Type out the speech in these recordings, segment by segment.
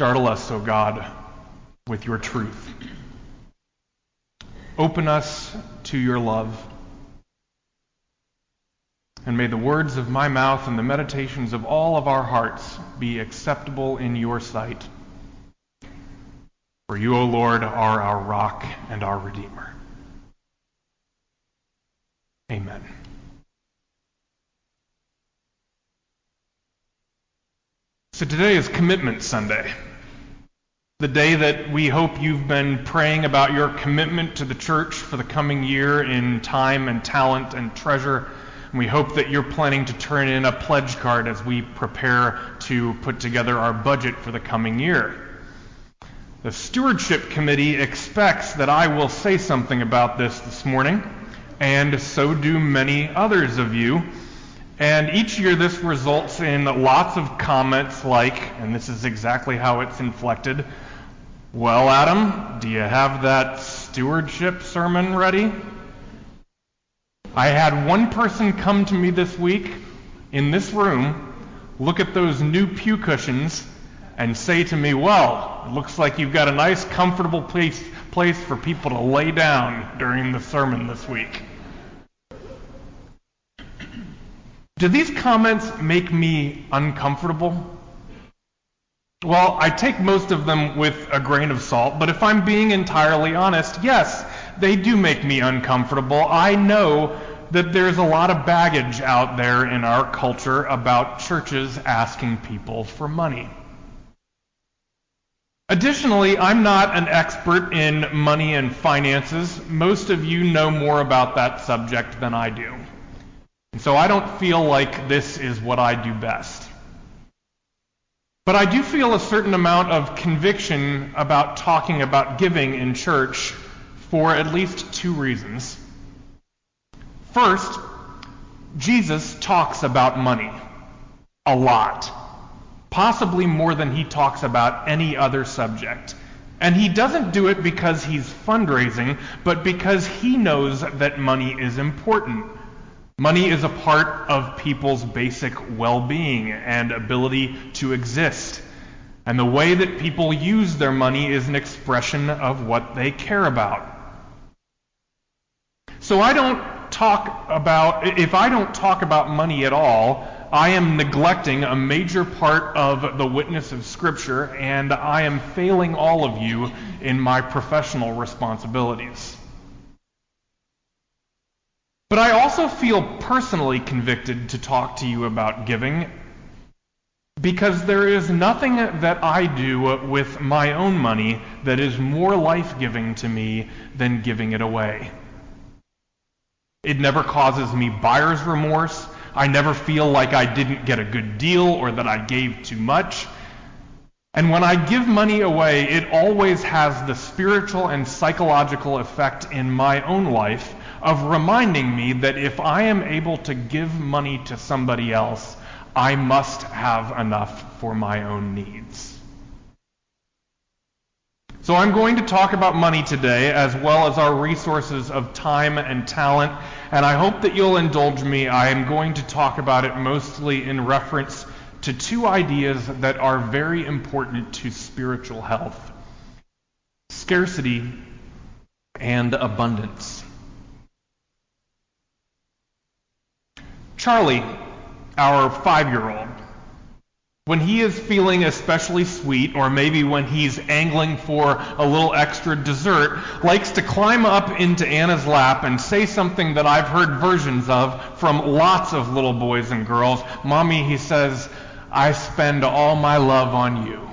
Startle us, O God, with your truth. Open us to your love. And may the words of my mouth and the meditations of all of our hearts be acceptable in your sight. For you, O Lord, are our rock and our Redeemer. Amen. So today is Commitment Sunday, the day that we hope you've been praying about your commitment to the church for the coming year in time and talent and treasure. And we hope that you're planning to turn in a pledge card as we prepare to put together our budget for the coming year. The Stewardship Committee expects that I will say something about this this morning, and so do many others of you. And each year this results in lots of comments like, and this is exactly how it's inflected, well, Adam, do you have that stewardship sermon ready? I had one person come to me this week in this room, look at those new pew cushions, and say to me, well, it looks like you've got a nice, comfortable place, place for people to lay down during the sermon this week. Do these comments make me uncomfortable? Well, I take most of them with a grain of salt, but if I'm being entirely honest, yes, they do make me uncomfortable. I know that there's a lot of baggage out there in our culture about churches asking people for money. Additionally, I'm not an expert in money and finances. Most of you know more about that subject than I do. And So I don't feel like this is what I do best. But I do feel a certain amount of conviction about talking about giving in church for at least two reasons. First, Jesus talks about money a lot, possibly more than he talks about any other subject. And he doesn't do it because he's fundraising, but because he knows that money is important. Money is a part of people's basic well being and ability to exist. And the way that people use their money is an expression of what they care about. So I don't talk about, if I don't talk about money at all, I am neglecting a major part of the witness of Scripture, and I am failing all of you in my professional responsibilities. But I also feel personally convicted to talk to you about giving because there is nothing that I do with my own money that is more life giving to me than giving it away. It never causes me buyer's remorse. I never feel like I didn't get a good deal or that I gave too much. And when I give money away, it always has the spiritual and psychological effect in my own life of reminding me that if I am able to give money to somebody else, I must have enough for my own needs. So I'm going to talk about money today as well as our resources of time and talent, and I hope that you'll indulge me. I am going to talk about it mostly in reference to two ideas that are very important to spiritual health scarcity and abundance. Charlie, our five year old, when he is feeling especially sweet, or maybe when he's angling for a little extra dessert, likes to climb up into Anna's lap and say something that I've heard versions of from lots of little boys and girls. Mommy, he says, I spend all my love on you.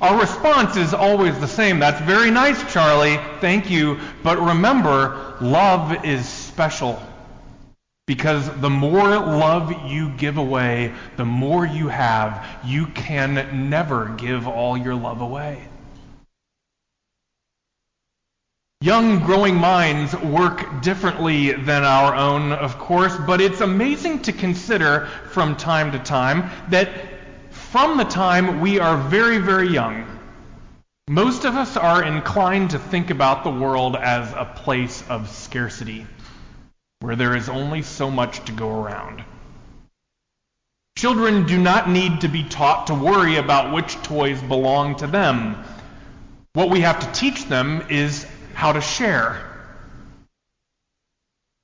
Our response is always the same. That's very nice, Charlie. Thank you. But remember, love is special. Because the more love you give away, the more you have. You can never give all your love away. Young, growing minds work differently than our own, of course, but it's amazing to consider from time to time that from the time we are very, very young, most of us are inclined to think about the world as a place of scarcity, where there is only so much to go around. Children do not need to be taught to worry about which toys belong to them. What we have to teach them is how to share.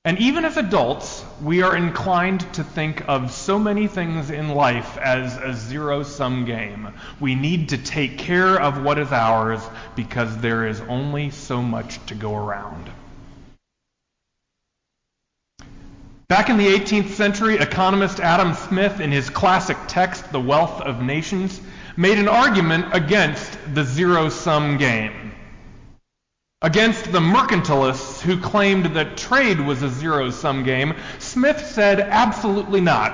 And even as adults, we are inclined to think of so many things in life as a zero sum game. We need to take care of what is ours because there is only so much to go around. Back in the 18th century, economist Adam Smith, in his classic text, The Wealth of Nations, made an argument against the zero sum game. Against the mercantilists who claimed that trade was a zero sum game, Smith said absolutely not.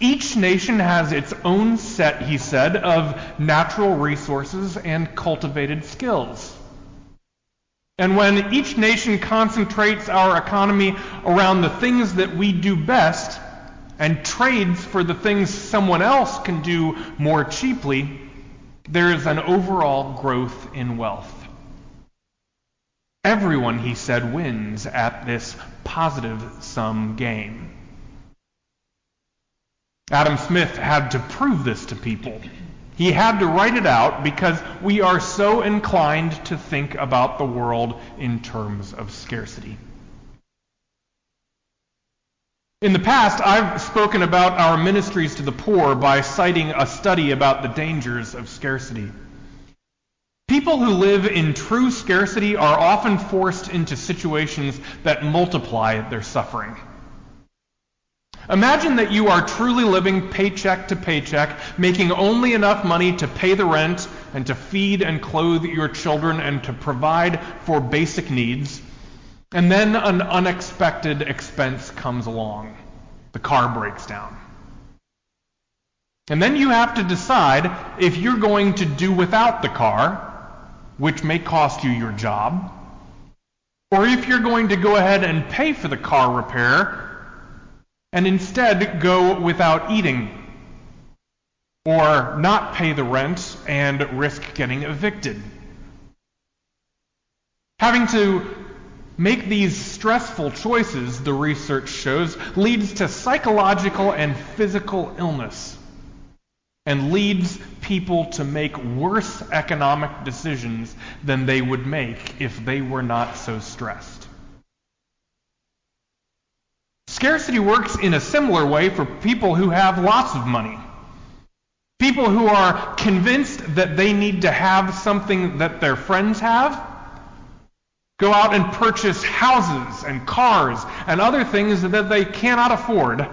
Each nation has its own set, he said, of natural resources and cultivated skills. And when each nation concentrates our economy around the things that we do best and trades for the things someone else can do more cheaply, there is an overall growth in wealth. Everyone, he said, wins at this positive sum game. Adam Smith had to prove this to people. He had to write it out because we are so inclined to think about the world in terms of scarcity. In the past, I've spoken about our ministries to the poor by citing a study about the dangers of scarcity. People who live in true scarcity are often forced into situations that multiply their suffering. Imagine that you are truly living paycheck to paycheck, making only enough money to pay the rent and to feed and clothe your children and to provide for basic needs. And then an unexpected expense comes along. The car breaks down. And then you have to decide if you're going to do without the car, which may cost you your job, or if you're going to go ahead and pay for the car repair and instead go without eating or not pay the rent and risk getting evicted. Having to make these stressful choices, the research shows, leads to psychological and physical illness and leads people to make worse economic decisions than they would make if they were not so stressed. Scarcity works in a similar way for people who have lots of money. People who are convinced that they need to have something that their friends have go out and purchase houses and cars and other things that they cannot afford.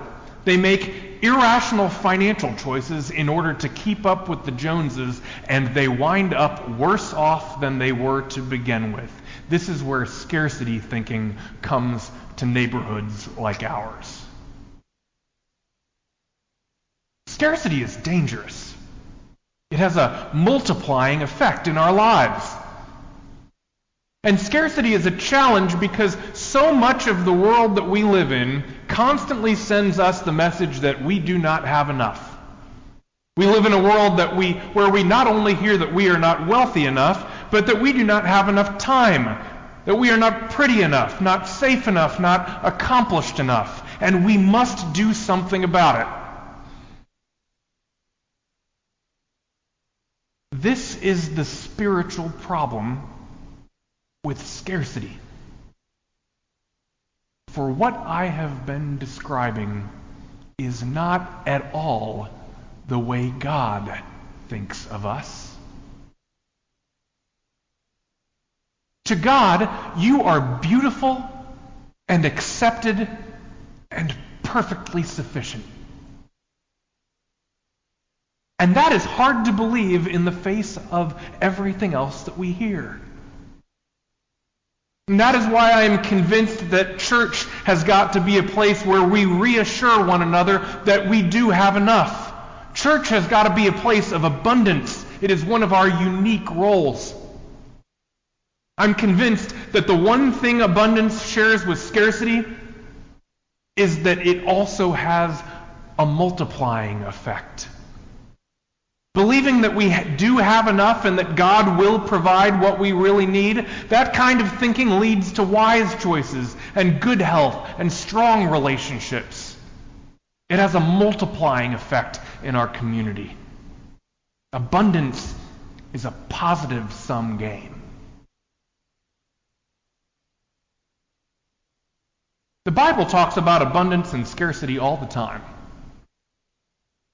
They make irrational financial choices in order to keep up with the Joneses, and they wind up worse off than they were to begin with. This is where scarcity thinking comes to neighborhoods like ours. Scarcity is dangerous. It has a multiplying effect in our lives. And scarcity is a challenge because so much of the world that we live in constantly sends us the message that we do not have enough. We live in a world that we, where we not only hear that we are not wealthy enough, but that we do not have enough time, that we are not pretty enough, not safe enough, not accomplished enough, and we must do something about it. This is the spiritual problem with scarcity. For what I have been describing is not at all the way God thinks of us. To God, you are beautiful and accepted and perfectly sufficient. And that is hard to believe in the face of everything else that we hear. And that is why I am convinced that church has got to be a place where we reassure one another that we do have enough. Church has got to be a place of abundance. It is one of our unique roles. I'm convinced that the one thing abundance shares with scarcity is that it also has a multiplying effect. Believing that we do have enough and that God will provide what we really need, that kind of thinking leads to wise choices and good health and strong relationships. It has a multiplying effect in our community. Abundance is a positive sum game. The Bible talks about abundance and scarcity all the time.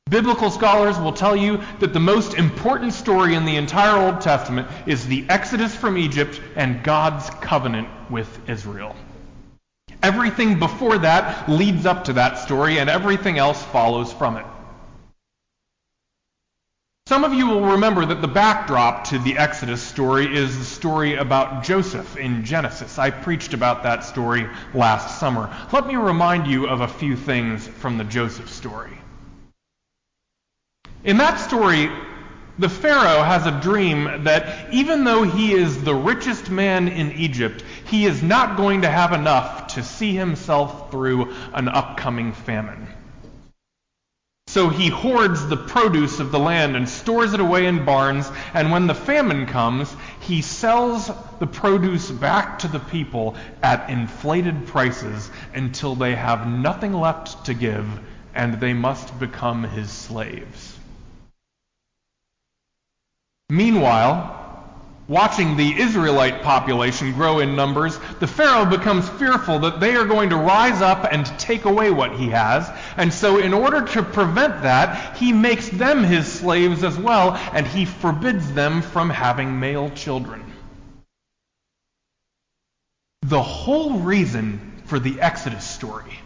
Biblical scholars will tell you that the most important story in the entire Old Testament is the Exodus from Egypt and God's covenant with Israel. Everything before that leads up to that story, and everything else follows from it. Some of you will remember that the backdrop to the Exodus story is the story about Joseph in Genesis. I preached about that story last summer. Let me remind you of a few things from the Joseph story. In that story, the Pharaoh has a dream that even though he is the richest man in Egypt, he is not going to have enough to see himself through an upcoming famine. So he hoards the produce of the land and stores it away in barns, and when the famine comes, he sells the produce back to the people at inflated prices until they have nothing left to give and they must become his slaves. Meanwhile, watching the Israelite population grow in numbers, the Pharaoh becomes fearful that they are going to rise up and take away what he has. And so, in order to prevent that, he makes them his slaves as well, and he forbids them from having male children. The whole reason for the Exodus story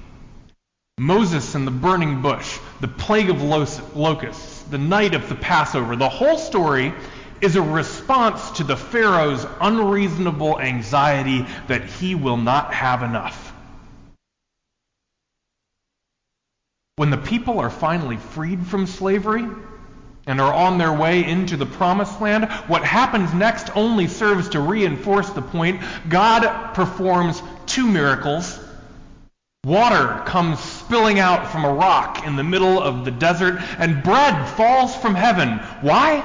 Moses and the burning bush, the plague of locusts, the night of the Passover, the whole story is a response to the Pharaoh's unreasonable anxiety that he will not have enough. When the people are finally freed from slavery and are on their way into the promised land, what happens next only serves to reinforce the point. God performs two miracles. Water comes spilling out from a rock in the middle of the desert, and bread falls from heaven. Why?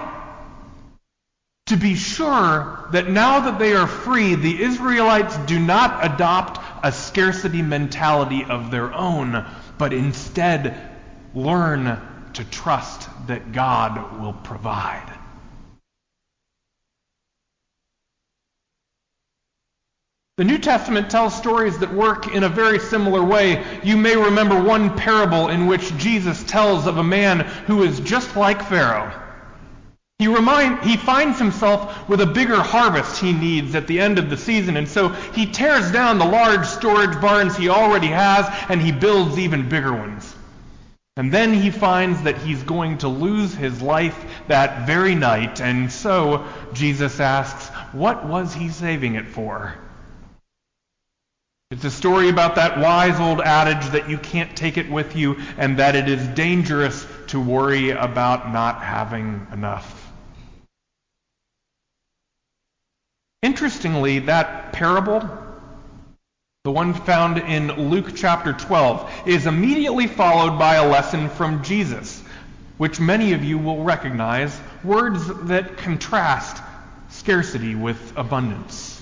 to be sure that now that they are free, the Israelites do not adopt a scarcity mentality of their own, but instead learn to trust that God will provide. The New Testament tells stories that work in a very similar way. You may remember one parable in which Jesus tells of a man who is just like Pharaoh. He, remind, he finds himself with a bigger harvest he needs at the end of the season, and so he tears down the large storage barns he already has and he builds even bigger ones. And then he finds that he's going to lose his life that very night, and so Jesus asks, What was he saving it for? It's a story about that wise old adage that you can't take it with you and that it is dangerous to worry about not having enough. Interestingly, that parable, the one found in Luke chapter 12, is immediately followed by a lesson from Jesus, which many of you will recognize words that contrast scarcity with abundance.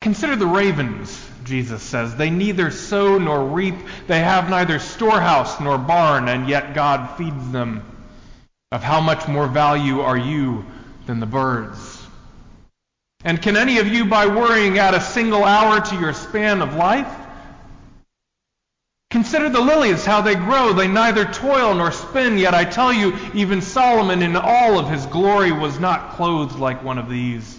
Consider the ravens, Jesus says. They neither sow nor reap, they have neither storehouse nor barn, and yet God feeds them. Of how much more value are you than the birds. And can any of you, by worrying, add a single hour to your span of life? Consider the lilies, how they grow. They neither toil nor spin, yet I tell you, even Solomon in all of his glory was not clothed like one of these.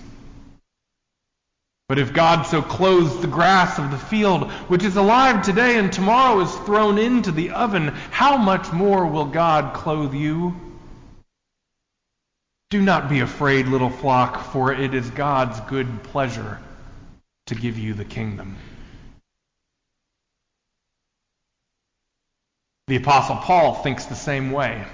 But if God so clothes the grass of the field, which is alive today and tomorrow is thrown into the oven, how much more will God clothe you? Do not be afraid, little flock, for it is God's good pleasure to give you the kingdom. The Apostle Paul thinks the same way.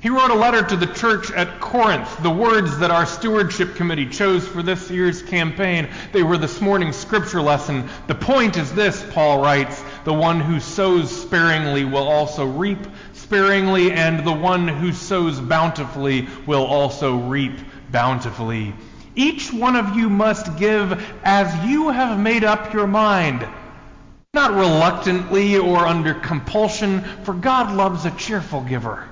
He wrote a letter to the church at Corinth. The words that our stewardship committee chose for this year's campaign, they were this morning's scripture lesson. The point is this, Paul writes, the one who sows sparingly will also reap sparingly, and the one who sows bountifully will also reap bountifully. Each one of you must give as you have made up your mind. Not reluctantly or under compulsion, for God loves a cheerful giver.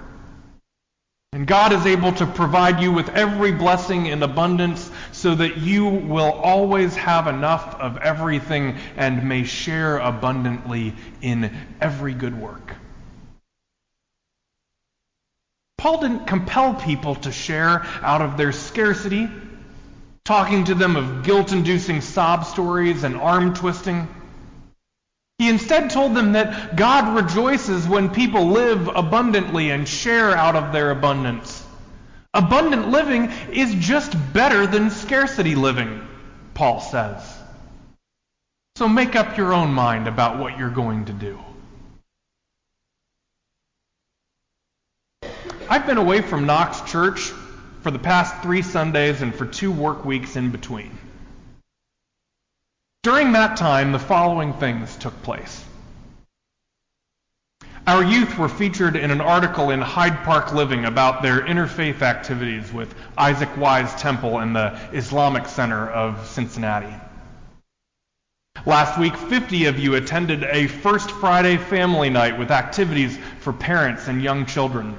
And God is able to provide you with every blessing in abundance so that you will always have enough of everything and may share abundantly in every good work. Paul didn't compel people to share out of their scarcity, talking to them of guilt inducing sob stories and arm twisting. He instead told them that God rejoices when people live abundantly and share out of their abundance. Abundant living is just better than scarcity living, Paul says. So make up your own mind about what you're going to do. I've been away from Knox Church for the past three Sundays and for two work weeks in between. During that time, the following things took place. Our youth were featured in an article in Hyde Park Living about their interfaith activities with Isaac Wise Temple and the Islamic Center of Cincinnati. Last week, 50 of you attended a First Friday family night with activities for parents and young children.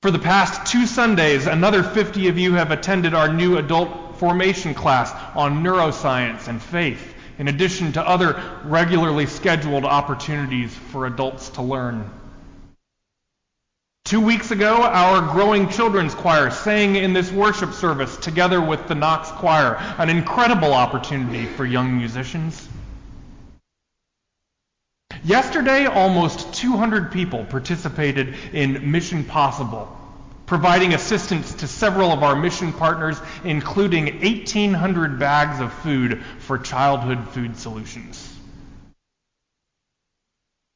For the past two Sundays, another 50 of you have attended our new adult formation class on neuroscience and faith, in addition to other regularly scheduled opportunities for adults to learn. Two weeks ago, our growing children's choir sang in this worship service together with the Knox Choir, an incredible opportunity for young musicians. Yesterday, almost 200 people participated in Mission Possible, providing assistance to several of our mission partners, including 1,800 bags of food for Childhood Food Solutions.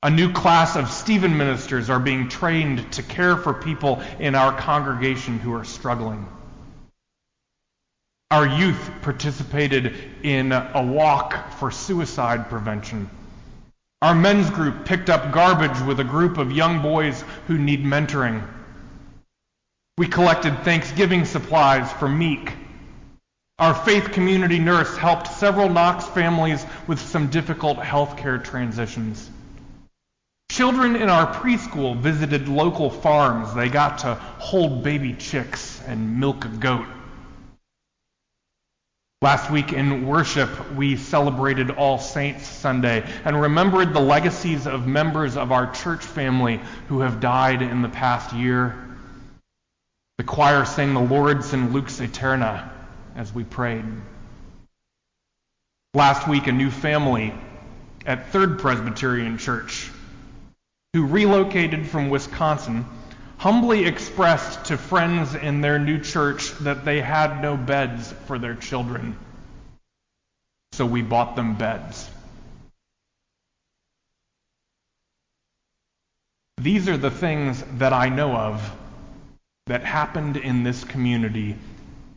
A new class of Stephen ministers are being trained to care for people in our congregation who are struggling. Our youth participated in a walk for suicide prevention. Our men's group picked up garbage with a group of young boys who need mentoring. We collected Thanksgiving supplies for MEAC. Our faith community nurse helped several Knox families with some difficult healthcare transitions. Children in our preschool visited local farms. They got to hold baby chicks and milk a goat. Last week in worship, we celebrated All Saints Sunday and remembered the legacies of members of our church family who have died in the past year. The choir sang the Lauridsen Lux Aeterna as we prayed. Last week, a new family at Third Presbyterian Church who relocated from Wisconsin humbly expressed to friends in their new church that they had no beds for their children. So we bought them beds. These are the things that I know of that happened in this community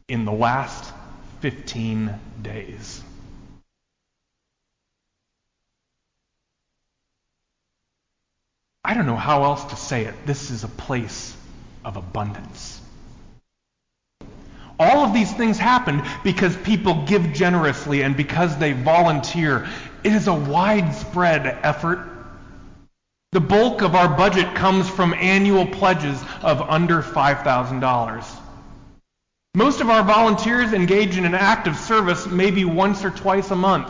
in the last 15 days. I don't know how else to say it. This is a place of abundance. All of these things happen because people give generously and because they volunteer. It is a widespread effort the bulk of our budget comes from annual pledges of under $5,000. Most of our volunteers engage in an act of service maybe once or twice a month.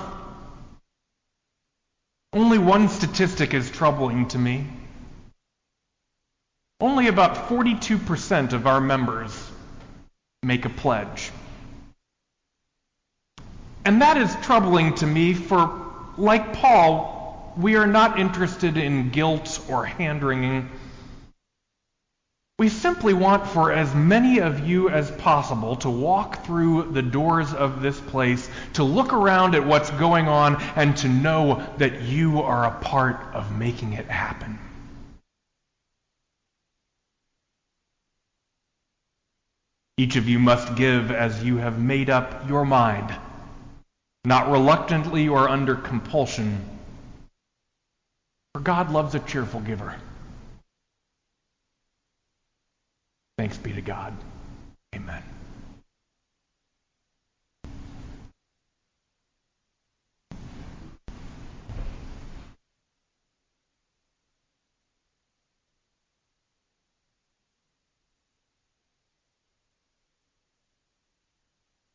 Only one statistic is troubling to me. Only about 42% of our members make a pledge. And that is troubling to me for, like Paul, we are not interested in guilt or hand wringing. We simply want for as many of you as possible to walk through the doors of this place, to look around at what's going on, and to know that you are a part of making it happen. Each of you must give as you have made up your mind, not reluctantly or under compulsion for God loves a cheerful giver. Thanks be to God. Amen.